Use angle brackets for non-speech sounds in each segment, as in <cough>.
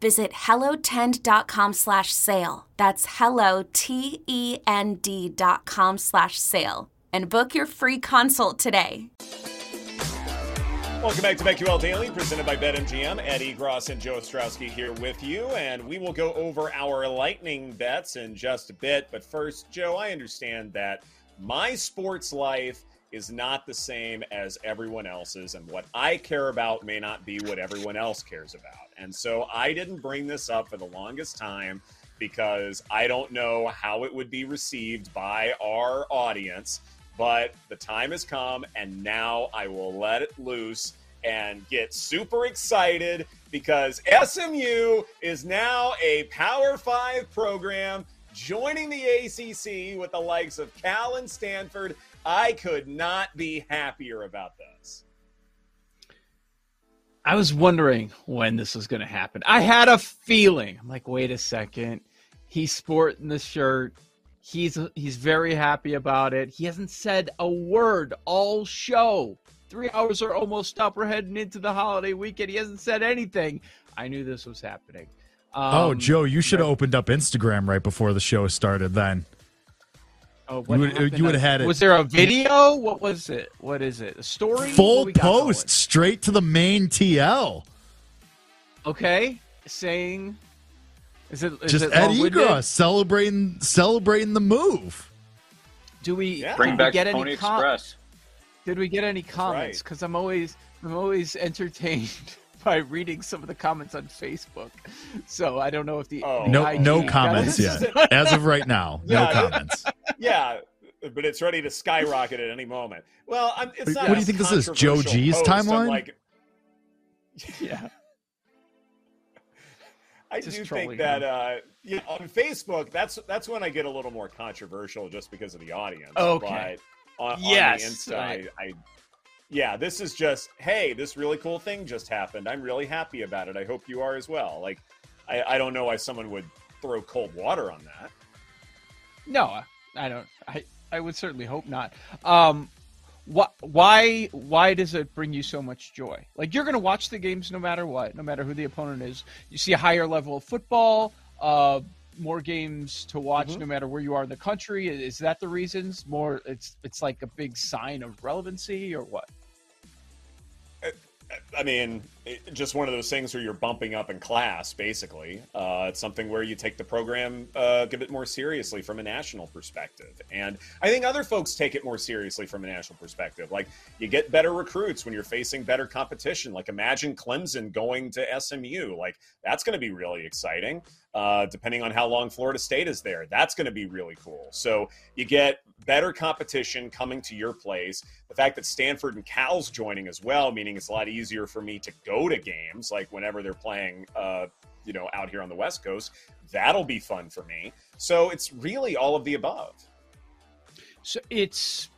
Visit hellotend.com slash sale. That's hello, T-E-N-D dot com slash sale. And book your free consult today. Welcome back to BetQL Daily, presented by BetMGM. Ed Egros and Joe Ostrowski here with you, and we will go over our lightning bets in just a bit. But first, Joe, I understand that my sports life is not the same as everyone else's, and what I care about may not be what everyone else cares about. And so I didn't bring this up for the longest time because I don't know how it would be received by our audience. But the time has come, and now I will let it loose and get super excited because SMU is now a Power Five program joining the ACC with the likes of Cal and Stanford. I could not be happier about this. I was wondering when this was going to happen. I had a feeling. I'm like, wait a second. He's sporting the shirt. He's he's very happy about it. He hasn't said a word all show. Three hours are almost up. We're heading into the holiday weekend. He hasn't said anything. I knew this was happening. Um, oh, Joe, you should have opened up Instagram right before the show started. Then. Oh, you would, you would have had it. Was there a video? What was it? What is it? A story? Full post straight to the main TL. Okay, saying is it is just it Ed Egros celebrating celebrating the move? Do we yeah. bring back get Pony any com- Express? Did we get any comments? Because right. I'm always I'm always entertained <laughs> by reading some of the comments on Facebook. So I don't know if the oh. no no comments yet <laughs> as of right now. Yeah, no comments. <laughs> Yeah, but it's ready to skyrocket at any moment. Well, I'm, it's not. What do you think this is? Joe G's timeline? Like, yeah. <laughs> I just do think that uh, you know, on Facebook, that's that's when I get a little more controversial, just because of the audience. Okay. But on, yes. on the inside, I, I, yeah, this is just hey, this really cool thing just happened. I'm really happy about it. I hope you are as well. Like, I, I don't know why someone would throw cold water on that. No, I don't. I I would certainly hope not. Um, why why does it bring you so much joy? Like you're going to watch the games no matter what, no matter who the opponent is. You see a higher level of football, uh, more games to watch mm-hmm. no matter where you are in the country. Is that the reasons? More, it's it's like a big sign of relevancy, or what? I mean, just one of those things where you're bumping up in class, basically. Uh, it's something where you take the program uh, a bit more seriously from a national perspective. And I think other folks take it more seriously from a national perspective. Like, you get better recruits when you're facing better competition. Like, imagine Clemson going to SMU. Like, that's going to be really exciting uh, depending on how long Florida State is there. That's going to be really cool. So you get better competition coming to your place. The fact that Stanford and Cal's joining as well, meaning it's a lot easier for me to go to games, like whenever they're playing, uh, you know, out here on the West Coast. That'll be fun for me. So it's really all of the above. So it's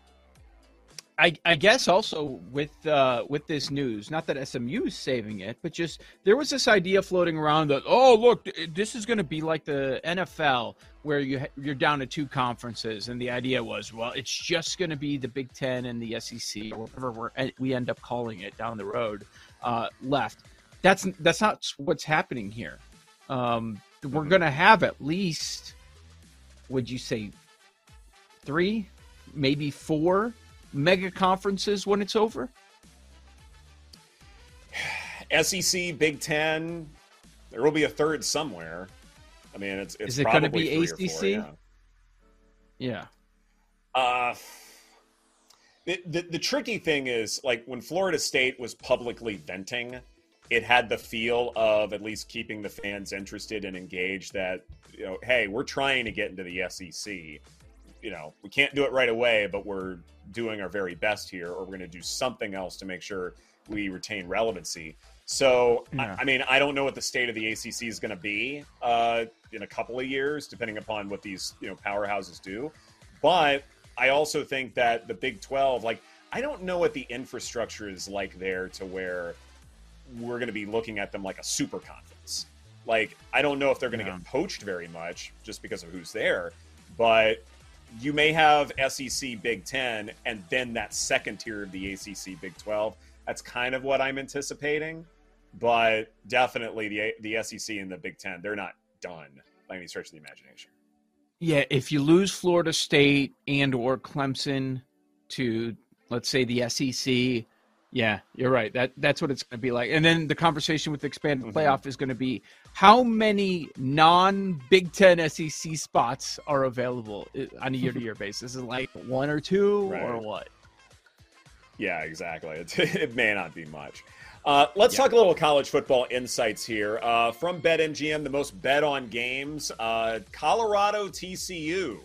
I, I guess also with uh, with this news, not that SMU is saving it, but just there was this idea floating around that oh look, this is going to be like the NFL where you you're down to two conferences, and the idea was well, it's just going to be the Big Ten and the SEC or whatever we end up calling it down the road uh, left. That's that's not what's happening here. Um, we're mm-hmm. going to have at least, would you say, three, maybe four mega conferences when it's over? <sighs> SEC, Big Ten, there will be a third somewhere. I mean, it's, it's is it going to be ACC? Four, yeah. yeah. Uh, the, the the tricky thing is like when Florida State was publicly venting, it had the feel of at least keeping the fans interested and engaged. That you know, hey, we're trying to get into the SEC. You know, we can't do it right away, but we're doing our very best here, or we're going to do something else to make sure we retain relevancy. So, yeah. I, I, mean, I don't know what the state of the ACC is going to be uh, in a couple of years, depending upon what these you know powerhouses do. But I also think that the Big Twelve, like, I don't know what the infrastructure is like there to where we're going to be looking at them like a super conference. Like, I don't know if they're going to yeah. get poached very much just because of who's there, but you may have SEC Big Ten and then that second tier of the ACC Big 12. That's kind of what I'm anticipating, but definitely the the SEC and the Big Ten they're not done by any stretch of the imagination. Yeah, if you lose Florida State and or Clemson to let's say the SEC, yeah, you're right. That that's what it's going to be like. And then the conversation with the expanded mm-hmm. playoff is going to be how many non Big Ten SEC spots are available on a year to year basis? Is it like one or two right. or what? Yeah, exactly. It's, <laughs> it may not be much. Uh, let's yeah. talk a little college football insights here uh, from BetMGM. The most bet on games: uh, Colorado TCU.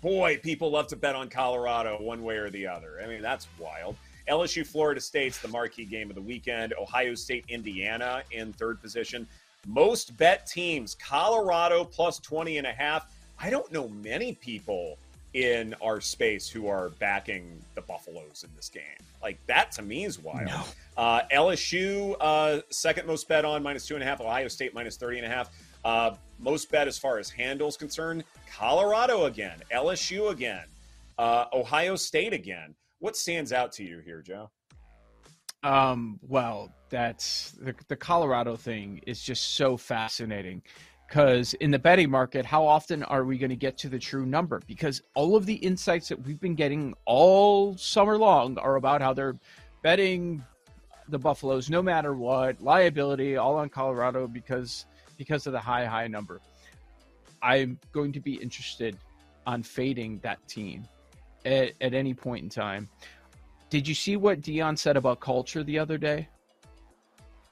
Boy, people love to bet on Colorado one way or the other. I mean, that's wild. LSU Florida State's the marquee game of the weekend. Ohio State Indiana in third position. Most bet teams Colorado plus 20 and a half. I don't know many people in our space who are backing the Buffaloes in this game. Like that to me is wild. No. Uh, LSU, uh, second most bet on minus two and a half. Ohio State minus 30 and a half. Uh, most bet as far as handles concerned. Colorado again. LSU again. Uh, Ohio State again. What stands out to you here, Joe? Um, well, that's the, the Colorado thing is just so fascinating because in the betting market, how often are we going to get to the true number? Because all of the insights that we've been getting all summer long are about how they're betting the Buffaloes no matter what, liability all on Colorado because because of the high high number. I'm going to be interested on fading that team at, at any point in time. Did you see what Deion said about culture the other day?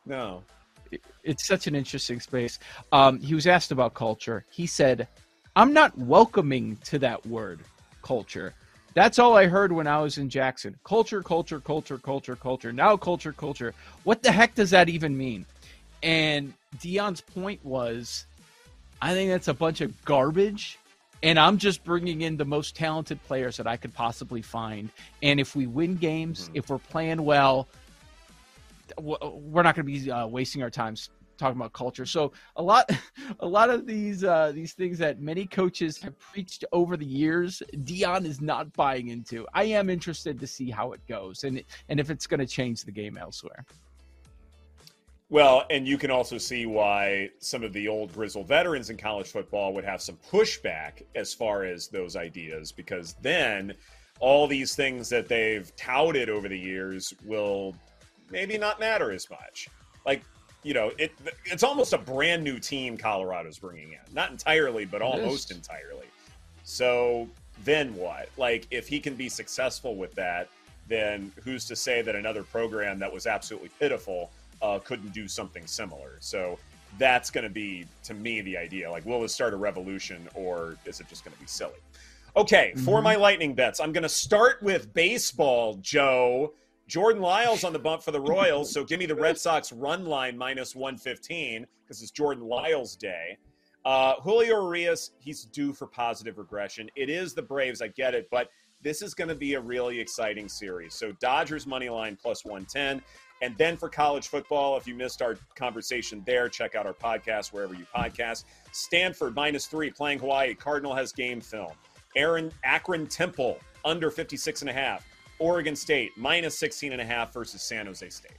No. It, it's such an interesting space. Um, he was asked about culture. He said, I'm not welcoming to that word, culture. That's all I heard when I was in Jackson. Culture, culture, culture, culture, culture. Now culture, culture. What the heck does that even mean? And Deion's point was, I think that's a bunch of garbage and I'm just bringing in the most talented players that I could possibly find. And if we win games, mm-hmm. if we're playing well, we're not going to be uh, wasting our time talking about culture. So a lot, <laughs> a lot of these uh, these things that many coaches have preached over the years, Deion is not buying into. I am interested to see how it goes and and if it's going to change the game elsewhere. Well, and you can also see why some of the old grizzled veterans in college football would have some pushback as far as those ideas, because then all these things that they've touted over the years will maybe not matter as much. Like, you know, it it's almost a brand new team Colorado's bringing in. Not entirely, but it almost is. entirely. So then what? Like, if he can be successful with that, then who's to say that another program that was absolutely pitiful – uh, couldn't do something similar. So that's going to be, to me, the idea. Like, will it start a revolution or is it just going to be silly? Okay, mm-hmm. for my lightning bets, I'm going to start with baseball, Joe. Jordan Lyles on the bump for the Royals, so give me the Red <laughs> Sox run line minus 115 because it's Jordan Lyles day. Uh, Julio Urias, he's due for positive regression. It is the Braves, I get it, but this is going to be a really exciting series. So Dodgers money line plus 110. And then for college football, if you missed our conversation there, check out our podcast wherever you podcast. Stanford minus three playing Hawaii. Cardinal has game film. Aaron Akron Temple under 56 and a half. Oregon State minus 16 and a half versus San Jose State.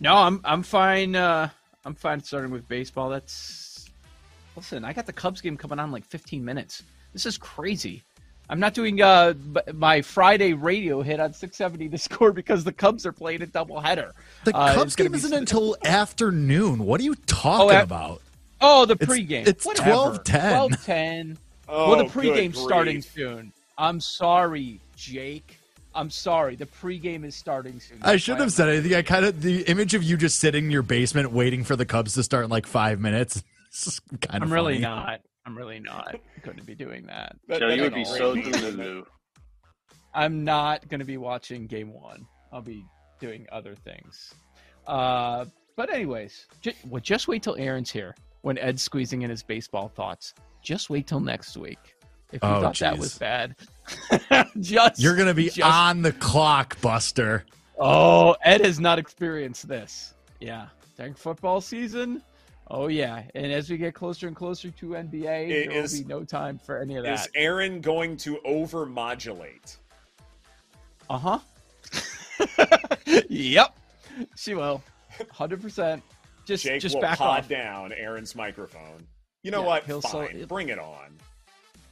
No, I'm I'm fine. Uh, I'm fine starting with baseball. That's listen. I got the Cubs game coming on in like 15 minutes. This is crazy. I'm not doing uh, my Friday radio hit on 670 to <laughs> score because the Cubs are playing a doubleheader. The Uh, Cubs game be- isn't until afternoon. What are you talking at- about? Oh, the It's- pregame. it's Whatever. 12:10. 12:10. Oh, well, the good pregame's starting soon. I'm sorry, Jake. I'm sorry. The pregame is starting soon. I shouldn't have said anything. I kind of the image of you just sitting in your basement waiting for the Cubs to start in like five minutes. <laughs> is kind of I'm really funny. not. I'm really not going to be doing that. That- <laughs> Joe, you would be so isn't it? Lulu. I'm not going to be watching game one. I'll be doing other things. Uh, but anyways, just, well, just wait till Aaron's here when Ed's squeezing in his baseball thoughts. Just wait till next week. If you Oh, thought that was bad, <laughs> just You're gonna be just- on the clock, Buster. Oh, Ed has not experienced this. Yeah, during football season. Oh yeah, and as we get closer and closer to NBA, It there is- will be no time for any of Is that. Aaron going to overmodulate? Uh huh. <laughs> yep, she will. Hundred percent. Just Jake just will back pod off. down Aaron's microphone. You know Yeah, what? he'll Fine. so- Bring it on.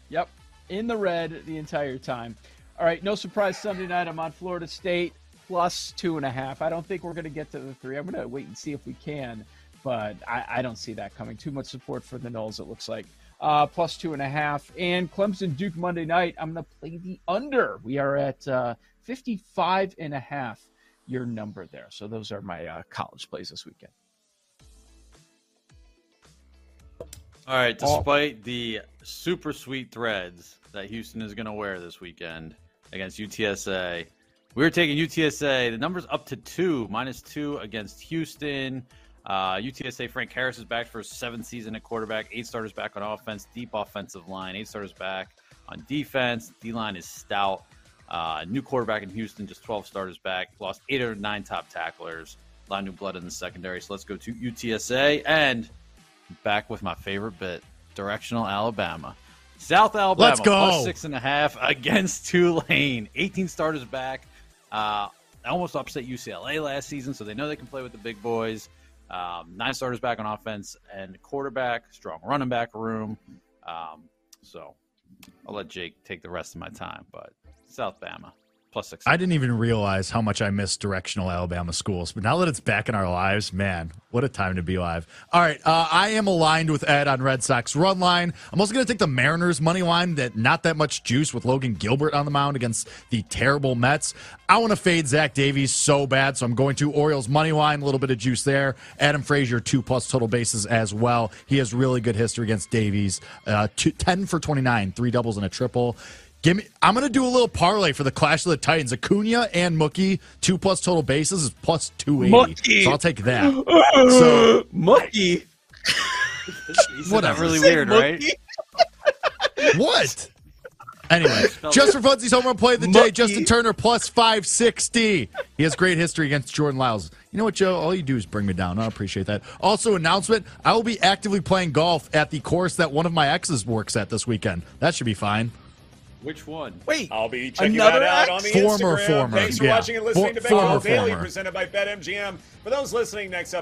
Yep, in the red the entire time. All right, no surprise. Sunday night, I'm on Florida State plus two and a half. I don't think we're going to get to the three. I'm going to wait and see if we can, but I, I don't see that coming. Too much support for the Noles, it looks like. Uh, plus two and a half. And Clemson Duke Monday night, I'm going to play the under. We are at uh, 55 and a half, your number there. So those are my uh, college plays this weekend. All right, Oh. despite the super sweet threads that Houston is going to wear this weekend against UTSA, we're taking UTSA. The number's up to two, minus two against Houston. Uh, UTSA, Frank Harris is back for his seventh season at quarterback, eight starters back on offense, deep offensive line, eight starters back on defense. D line is stout. Uh, new quarterback in Houston, just 12 starters back, lost eight or nine top tacklers, a lot of new blood in the secondary. So let's go to UTSA and back with my favorite bit directional Alabama. South Alabama Let's go. plus six and a half against <laughs> Tulane. 18 starters back. Uh, almost upset UCLA last season, so they know they can play with the big boys. Um, nine starters back on offense and quarterback, strong running back room. Um, so I'll let Jake take the rest of my time, but South Bama plus six. I didn't even realize how much I missed directional Alabama schools, but now that it's back in our lives, man, what a time to be alive. All right, uh, I am aligned with Ed on Red Sox run line. I'm also going to take the Mariners money line. That not that much juice with Logan Gilbert on the mound against the terrible Mets. I want to fade Zach Davies so bad, so I'm going to Orioles money line. A little bit of juice there. Adam Frazier two plus total bases as well. He has really good history against Davies. Uh, two, 10 for 29, three doubles and a triple. Give me. I'm going to do a little parlay for the Clash of the Titans. Acuna and Mookie, two plus total bases is plus 280. Mookie. So I'll take that. <laughs> So Mookie. Whatever. really weird, right? what? Anyway, just for funsies, home run play of the day, Mookie. Justin Turner plus 560. He has great history against Jordan Lyles. You know what, Joe? All you do is bring me down. I appreciate that. Also, announcement I will be actively playing golf at the course that one of my exes works at this weekend. That should be fine. Which one? Wait, I'll be checking another that out on the Former, Instagram. former, Thanks for yeah. watching and listening For- to Baseball former, Daily, former. presented by BetMGM. For those listening, next